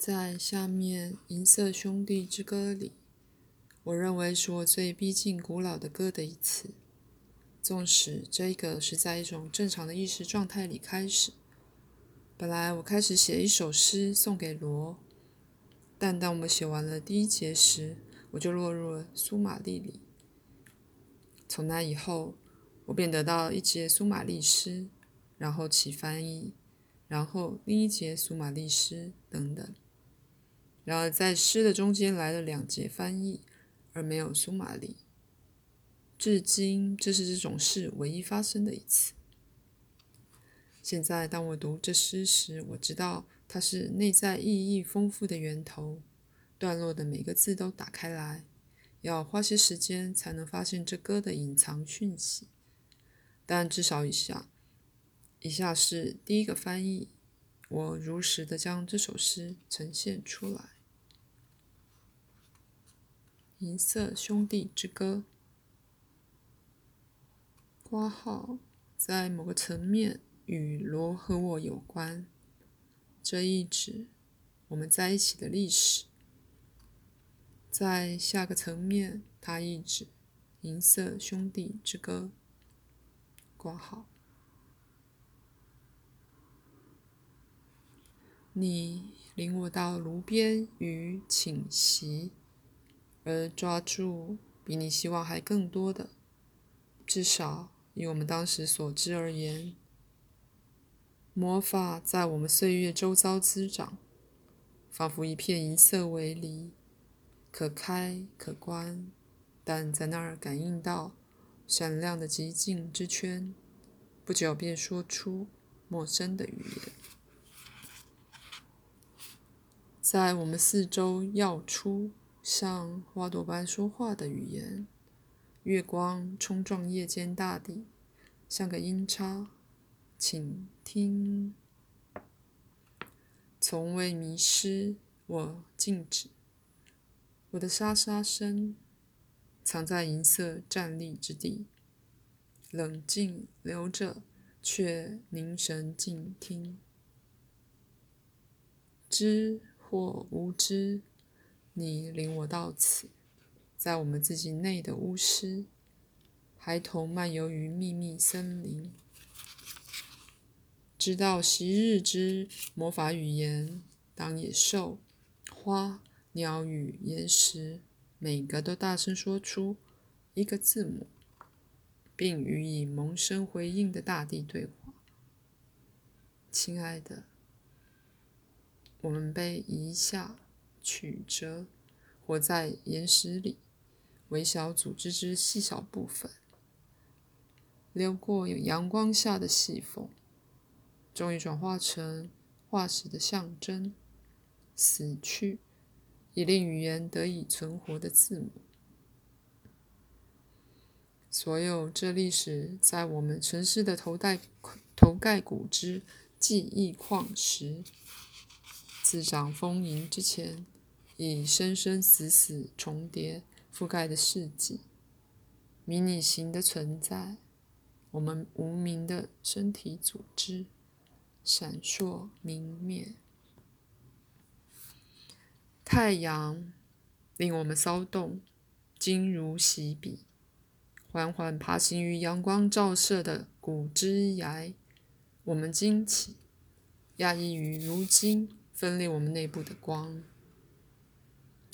在下面《银色兄弟之歌》里，我认为是我最逼近古老的歌的一次。纵使这个是在一种正常的意识状态里开始。本来我开始写一首诗送给罗，但当我们写完了第一节时，我就落入了苏玛丽里。从那以后，我便得到一节苏玛丽诗，然后起翻译，然后另一节苏玛丽诗等等。然而在诗的中间来了两节翻译，而没有苏玛丽。至今，这是这种事唯一发生的一次。现在，当我读这诗时，我知道它是内在意义丰富的源头。段落的每个字都打开来，要花些时间才能发现这歌的隐藏讯息。但至少以下，以下是第一个翻译。我如实的将这首诗呈现出来，《银色兄弟之歌》。挂号在某个层面。与罗和我有关，这一指我们在一起的历史。在下个层面，它一指银色兄弟之歌。挂号，你领我到炉边与倾席，而抓住比你希望还更多的，至少以我们当时所知而言。魔法在我们岁月周遭滋长，仿佛一片银色围篱，可开可关，但在那儿感应到闪亮的极静之圈，不久便说出陌生的语言，在我们四周耀出像花朵般说话的语言。月光冲撞夜间大地，像个音叉。请听，从未迷失。我静止，我的沙沙声藏在银色站立之地，冷静留着，却凝神静听。知或无知，你领我到此，在我们自己内的巫师，孩童漫游于秘密森林。知道昔日之魔法语言，当野兽、花、鸟语、岩石，每个都大声说出一个字母，并予以萌生回应的大地对话。亲爱的，我们被移下、曲折，活在岩石里，微小组织之细小部分，流过有阳光下的细缝。终于转化成化石的象征，死去，以令语言得以存活的字母。所有这历史在我们城市的头盖头盖骨之记忆矿石自掌风吟之前，已生生死死重叠覆盖的世纪，迷你型的存在，我们无名的身体组织。闪烁明灭，太阳令我们骚动，惊如洗笔，缓缓爬行于阳光照射的古枝崖。我们惊奇，讶异于如今分裂我们内部的光。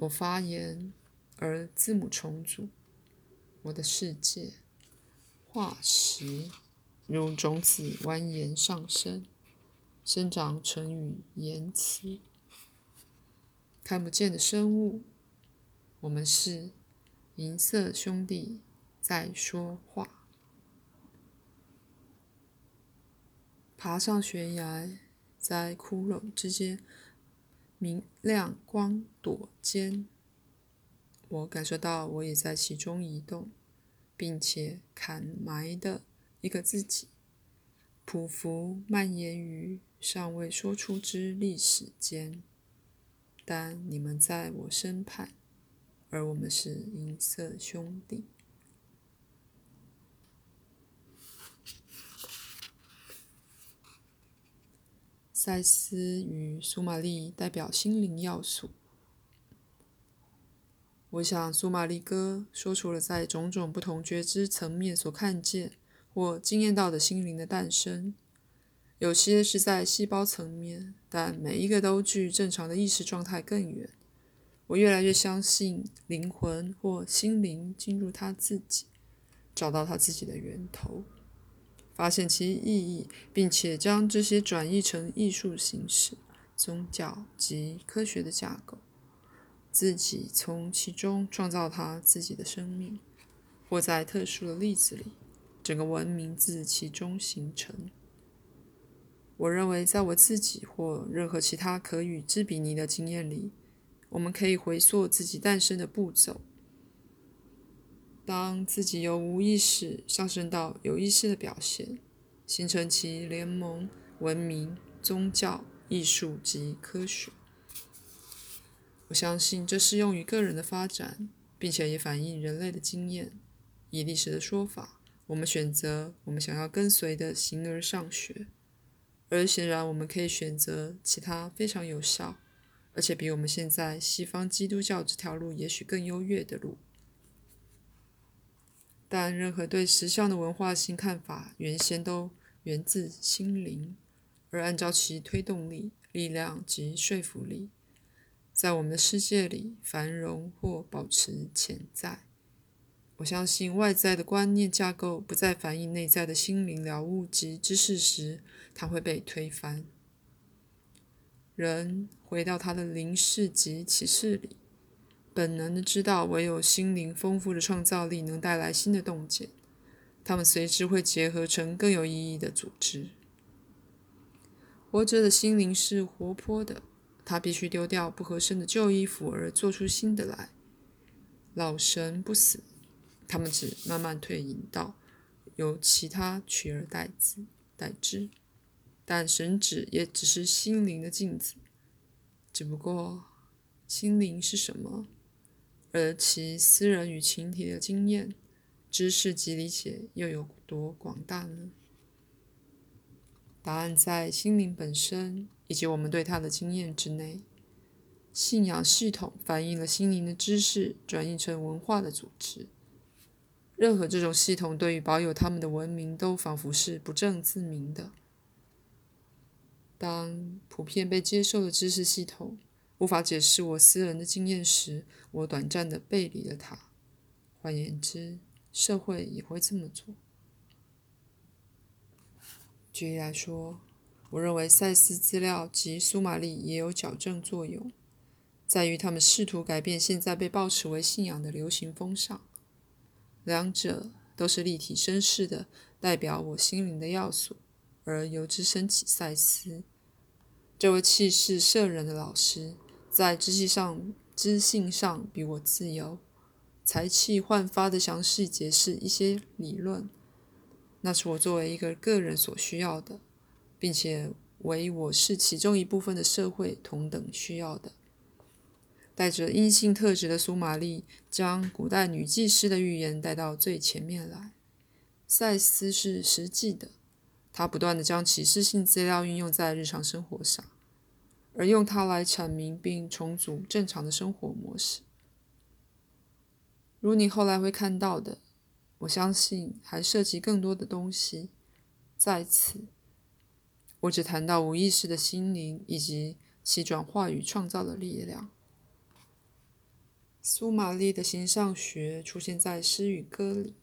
我发言，而字母重组，我的世界化石如种子蜿蜒上升。生长成语言辞，看不见的生物。我们是银色兄弟在说话。爬上悬崖，在骷髅之间，明亮光朵间，我感受到我也在其中移动，并且砍埋的一个自己，匍匐蔓延于。尚未说出之历史间，但你们在我身畔，而我们是银色兄弟。戴斯与苏玛丽代表心灵要素。我想，苏玛丽哥说出了在种种不同觉知层面所看见或经验到的心灵的诞生。有些是在细胞层面，但每一个都距正常的意识状态更远。我越来越相信灵魂或心灵进入他自己，找到他自己的源头，发现其意义，并且将这些转译成艺术形式、宗教及科学的架构。自己从其中创造他自己的生命，或在特殊的例子里，整个文明自其中形成。我认为，在我自己或任何其他可与之比拟的经验里，我们可以回溯自己诞生的步骤。当自己由无意识上升到有意识的表现，形成其联盟、文明、宗教、艺术及科学。我相信这适用于个人的发展，并且也反映人类的经验。以历史的说法，我们选择我们想要跟随的形而上学，而显然我们可以选择其他非常有效，而且比我们现在西方基督教这条路也许更优越的路。但任何对实相的文化新看法，原先都源自心灵，而按照其推动力、力量及说服力。在我们的世界里，繁荣或保持潜在。我相信外在的观念架构不再反映内在的心灵了悟及知识时，它会被推翻。人回到他的灵视及启示里，本能的知道，唯有心灵丰富的创造力能带来新的洞见。他们随之会结合成更有意义的组织。活着的心灵是活泼的。他必须丢掉不合身的旧衣服，而做出新的来。老神不死，他们只慢慢退隐到由其他取而代之。代之，但神指也只是心灵的镜子。只不过，心灵是什么？而其私人与群体的经验、知识及理解又有多广大呢？答案在心灵本身。以及我们对它的经验之内，信仰系统反映了心灵的知识转译成文化的组织。任何这种系统对于保有他们的文明都仿佛是不正自明的。当普遍被接受的知识系统无法解释我私人的经验时，我短暂的背离了它。换言之，社会也会这么做。举例来说。我认为赛斯资料及苏玛丽也有矫正作用，在于他们试图改变现在被抱持为信仰的流行风尚。两者都是立体声式的代表我心灵的要素，而由之升起赛斯这位气势慑人的老师，在知识上、知性上比我自由，才气焕发的详细解释一些理论，那是我作为一个个人所需要的。并且为我是其中一部分的社会同等需要的。带着阴性特质的苏玛丽将古代女祭司的预言带到最前面来。赛斯是实际的，他不断的将启示性资料运用在日常生活上，而用它来阐明并重组正常的生活模式。如你后来会看到的，我相信还涉及更多的东西在此。我只谈到无意识的心灵以及其转化与创造的力量。苏玛丽的形象学出现在诗与歌里，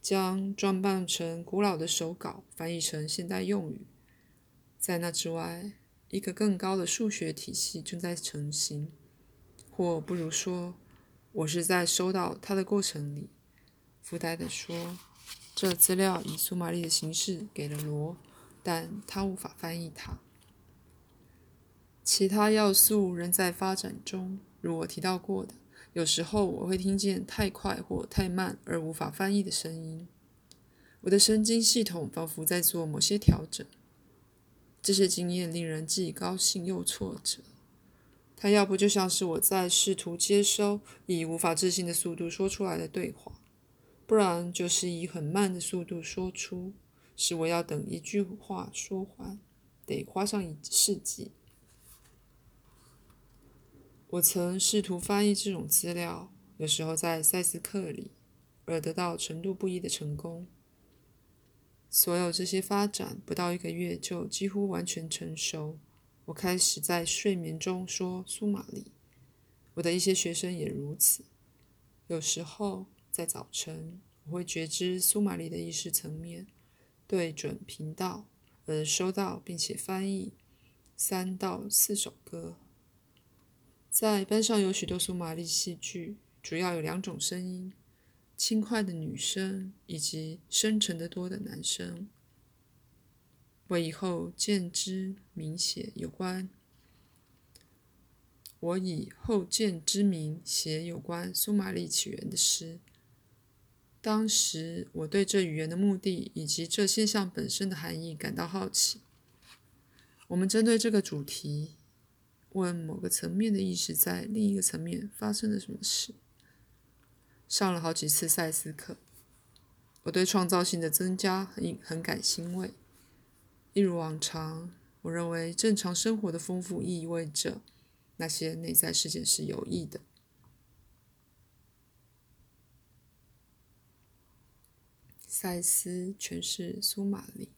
将装扮成古老的手稿翻译成现代用语。在那之外，一个更高的数学体系正在成型，或不如说，我是在收到它的过程里。附带的说，这资料以苏玛丽的形式给了罗。但他无法翻译它。其他要素仍在发展中，如我提到过的，有时候我会听见太快或太慢而无法翻译的声音。我的神经系统仿佛在做某些调整。这些经验令人既高兴又挫折。它要不就像是我在试图接收以无法置信的速度说出来的对话，不然就是以很慢的速度说出。是我要等一句话说完，得花上一世纪。我曾试图翻译这种资料，有时候在塞斯克里，而得到程度不一的成功。所有这些发展不到一个月就几乎完全成熟。我开始在睡眠中说苏玛丽，我的一些学生也如此。有时候在早晨，我会觉知苏玛丽的意识层面，对准频道，而收到并且翻译三到四首歌。在班上有许多苏玛丽戏剧，主要有两种声音：轻快的女声以及深沉得多的男声。我以后见之明写有关，我以后见之明写有关苏玛丽起源的诗。当时我对这语言的目的以及这现象本身的含义感到好奇。我们针对这个主题。问某个层面的意识在另一个层面发生了什么事？上了好几次赛斯课，我对创造性的增加很很感欣慰。一如往常，我认为正常生活的丰富意味着那些内在事件是有益的。赛斯诠释苏玛丽。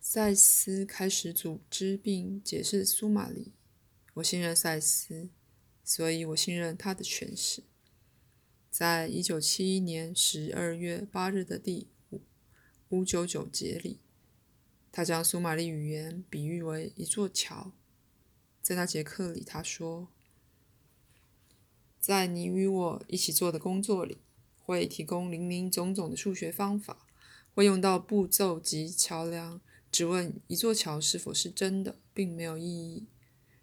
赛斯开始组织并解释苏玛丽。我信任赛斯，所以我信任他的诠释。在一九七一年十二月八日的第五五九九节里，他将苏玛丽语言比喻为一座桥。在那节课里，他说：“在你与我一起做的工作里，会提供林林总总的数学方法，会用到步骤及桥梁。”只问一座桥是否是真的，并没有意义。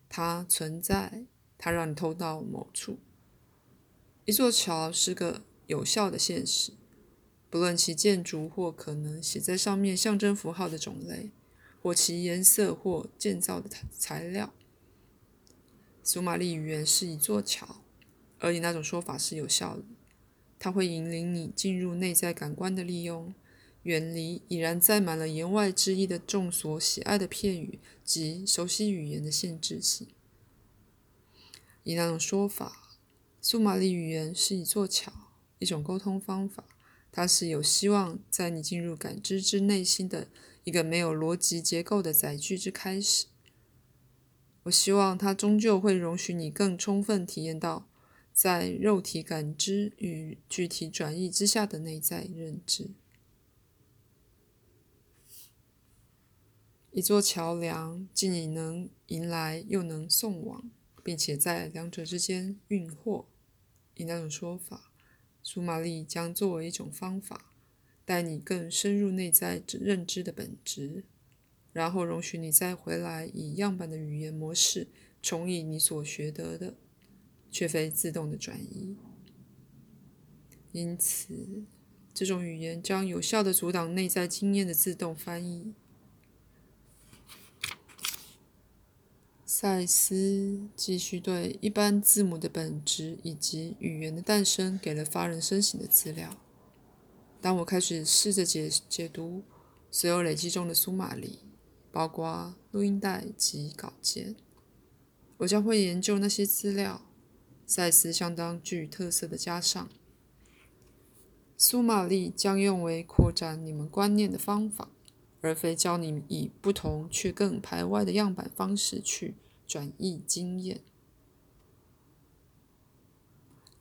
它存在，它让你偷到某处。一座桥是个有效的现实，不论其建筑或可能写在上面象征符号的种类，或其颜色或建造的材料。苏玛丽语言是一座桥，而你那种说法是有效的。它会引领你进入内在感官的利用。远离已然载满了言外之意的众所喜爱的片语及熟悉语言的限制性。以那种说法，苏玛丽语言是一座桥，一种沟通方法。它是有希望在你进入感知之内心的一个没有逻辑结构的载具之开始。我希望它终究会容许你更充分体验到在肉体感知与具体转译之下的内在认知。一座桥梁，既你能迎来又能送往，并且在两者之间运货。以那种说法，苏玛丽将作为一种方法，带你更深入内在认知的本质，然后容许你再回来以样板的语言模式重译你所学得的，却非自动的转移。因此，这种语言将有效的阻挡内在经验的自动翻译。赛斯继续对一般字母的本质以及语言的诞生给了发人深省的资料。当我开始试着解解读所有累积中的苏玛丽，包括录音带及稿件，我将会研究那些资料。赛斯相当具特色的加上：苏玛丽将用为扩展你们观念的方法，而非教你以不同却更排外的样板方式去。转译经验，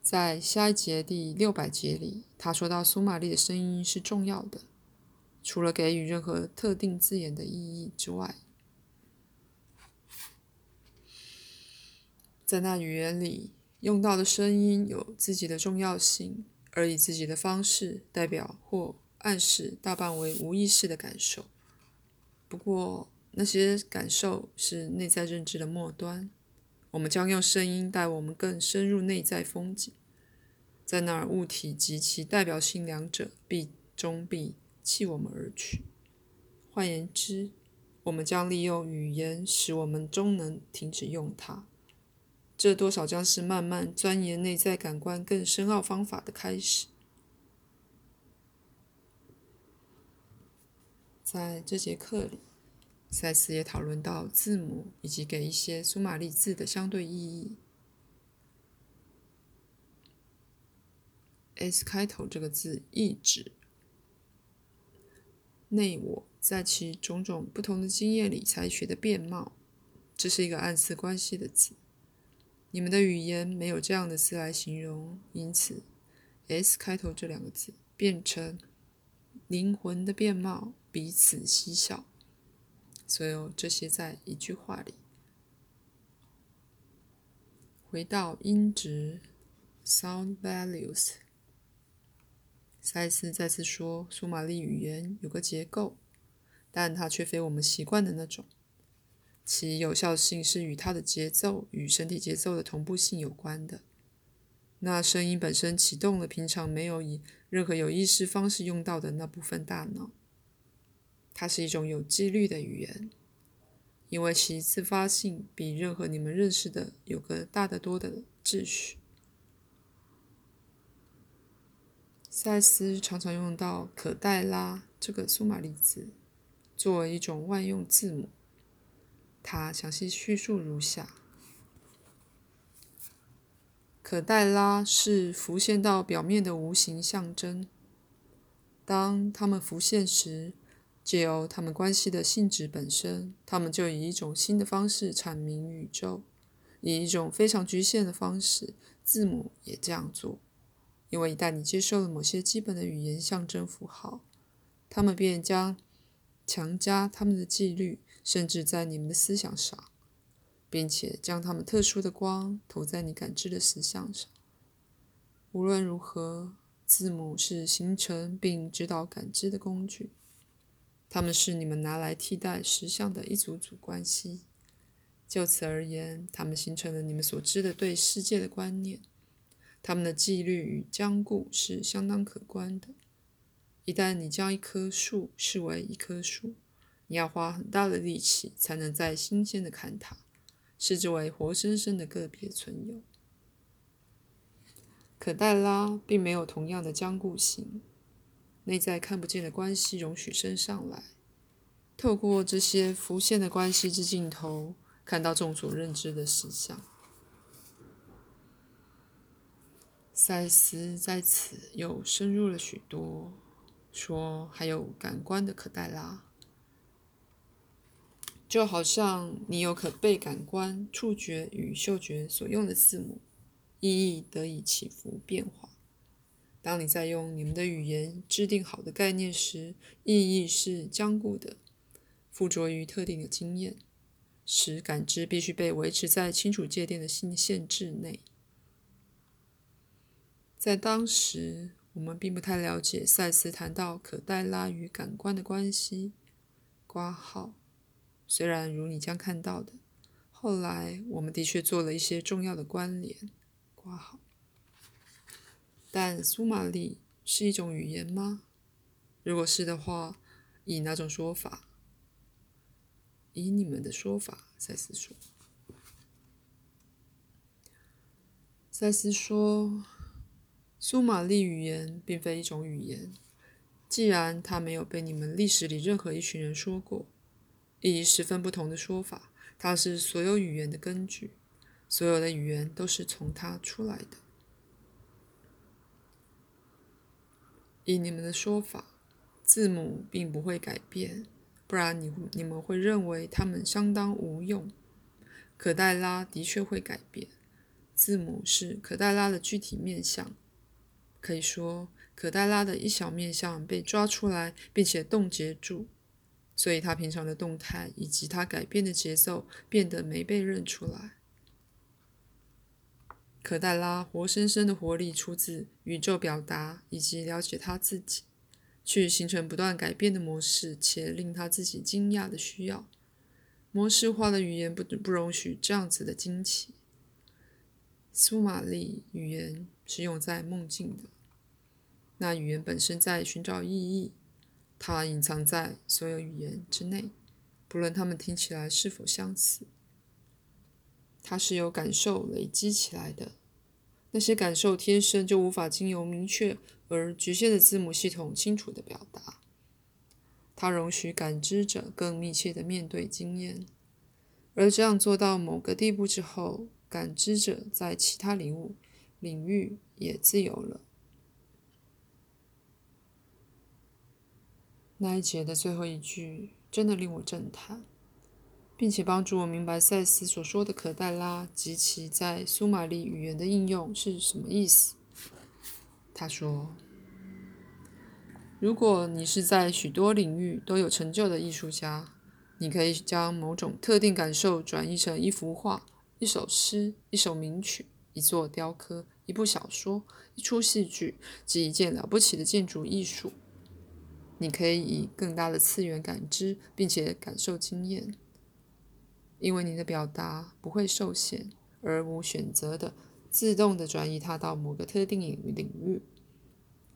在下一节第六百节里，他说到苏玛丽的声音是重要的，除了给予任何特定字眼的意义之外，在那语言里用到的声音有自己的重要性，而以自己的方式代表或暗示大半为无意识的感受。不过。那些感受是内在认知的末端。我们将用声音带我们更深入内在风景，在那儿物体及其代表性两者必终必弃我们而去。换言之，我们将利用语言使我们终能停止用它。这多少将是慢慢钻研内在感官更深奥方法的开始。在这节课里，赛斯也讨论到字母以及给一些苏玛利字的相对意义。S 开头这个字意指内我在其种种不同的经验里采取的变貌，这是一个暗示关系的字。你们的语言没有这样的字来形容，因此 S 开头这两个字变成灵魂的变貌，彼此嬉笑。所有这些在一句话里，回到音值 （sound values）。赛斯再次说：“苏玛利语言有个结构，但它却非我们习惯的那种。其有效性是与它的节奏与身体节奏的同步性有关的。那声音本身启动了平常没有以任何有意识方式用到的那部分大脑。它是一种有纪律的语言，因为其自发性比任何你们认识的有个大得多的秩序。”赛斯常常用到可黛拉这个苏玛丽字作为一种万用字母。他详细叙述如下：可黛拉是浮现到表面的无形象征。当它们浮现时，借由他们关系的性质本身，他们就以一种新的方式阐明宇宙，以一种非常局限的方式。字母也这样做。因为一旦你接受了某些基本的语言象征符号，他们便将强加他们的纪律，甚至在你们的思想上，并且将他们特殊的光投在你感知的实相上。无论如何，字母是形成并指导感知的工具，它们是你们拿来替代实相的一组组关系。就此而言，它们形成了你们所知的对世界的观念。他们的纪律与僵固是相当可观的。一旦你将一棵树视为一棵树，你要花很大的力气才能再新鲜的看它，视之为活生生的个别存有。可黛拉并没有同样的僵固性，内在看不见的关系容许升上来，透过这些浮现的关系之镜头，看到众所认知的实相。赛斯在此又深入了许多，说还有感官的可黛拉，就好像你有可被感官、触觉与嗅觉所用的字母，意义得以起伏变化。当你在用你们的语言制定好的概念时，意义是坚固的，附着于特定的经验，使感知必须被维持在清楚界定的新限制内。在当时，我们并不太了解赛斯谈到可黛拉与感官的关系。挂号，虽然如你将看到的，后来我们的确做了一些重要的关联。挂号，但苏玛利是一种语言吗？如果是的话，以哪种说法？以你们的说法，赛斯说。赛斯说。苏玛利语言并非一种语言，既然它没有被你们历史里任何一群人说过，以十分不同的说法，它是所有语言的根据，所有的语言都是从它出来的。以你们的说法，字母并不会改变，不然你你们会认为它们相当无用。可黛拉的确会改变，字母是可黛拉的具体面相。可以说，可黛拉的一小面相被抓出来，并且冻结住，所以她平常的动态以及她改变的节奏变得没被认出来。可黛拉活生生的活力出自宇宙表达以及了解他自己，去形成不断改变的模式，且令他自己惊讶的需要。模式化的语言不不容许这样子的惊奇。苏玛丽语言是用在梦境的，那语言本身在寻找意义，它隐藏在所有语言之内，不论它们听起来是否相似。它是由感受累积起来的，那些感受天生就无法经由明确而局限的字母系统清楚的表达。它容许感知者更密切的面对经验，而这样做到某个地步之后，感知者在其他领悟领域也自由了。那一节的最后一句真的令我震撼。并且帮助我明白赛斯所说的可黛拉及其在苏玛利语言的应用是什么意思。他说：“如果你是在许多领域都有成就的艺术家，你可以将某种特定感受转移成一幅画、一首诗、一首名曲、一座雕刻、一部小说、一出戏剧及一件了不起的建筑艺术。你可以以更大的次元感知，并且感受经验。”因为你的表达不会受限，而无选择的自动的转移它到某个特定领域，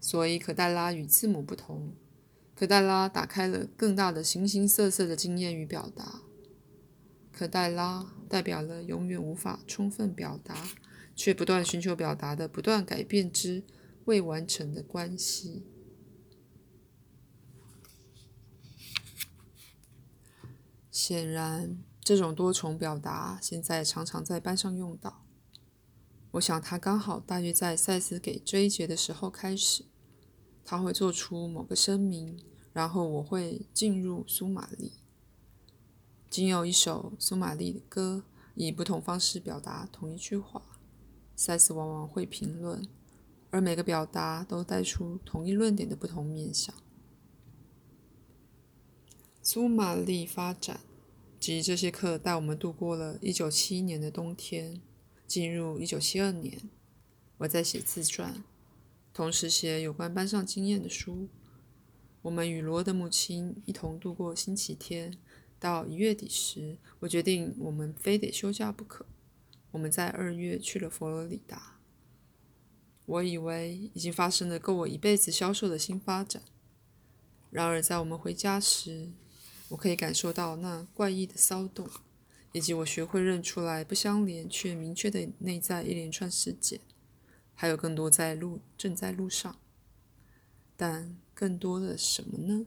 所以可黛拉与字母不同。可黛拉打开了更大的形形色色的经验与表达。可黛拉代表了永远无法充分表达，却不断寻求表达的不断改变之未完成的关系。显然。这种多重表达现在常常在班上用到。我想他刚好大约在赛斯给这一节的时候开始，他会做出某个声明，然后我会进入苏玛丽。仅有一首苏玛丽的歌，以不同方式表达同一句话。赛斯往往会评论，而每个表达都带出同一论点的不同面向。苏玛丽发展。及这些课带我们度过了一九七一年的冬天，进入一九七二年，我在写自传，同时写有关班上经验的书。我们与罗的母亲一同度过星期天。到一月底时，我决定我们非得休假不可。我们在二月去了佛罗里达。我以为已经发生了够我一辈子销售的新发展。然而在我们回家时，我可以感受到那怪异的骚动，以及我学会认出来不相连却明确的内在一连串事件，还有更多在路正在路上，但更多的什么呢？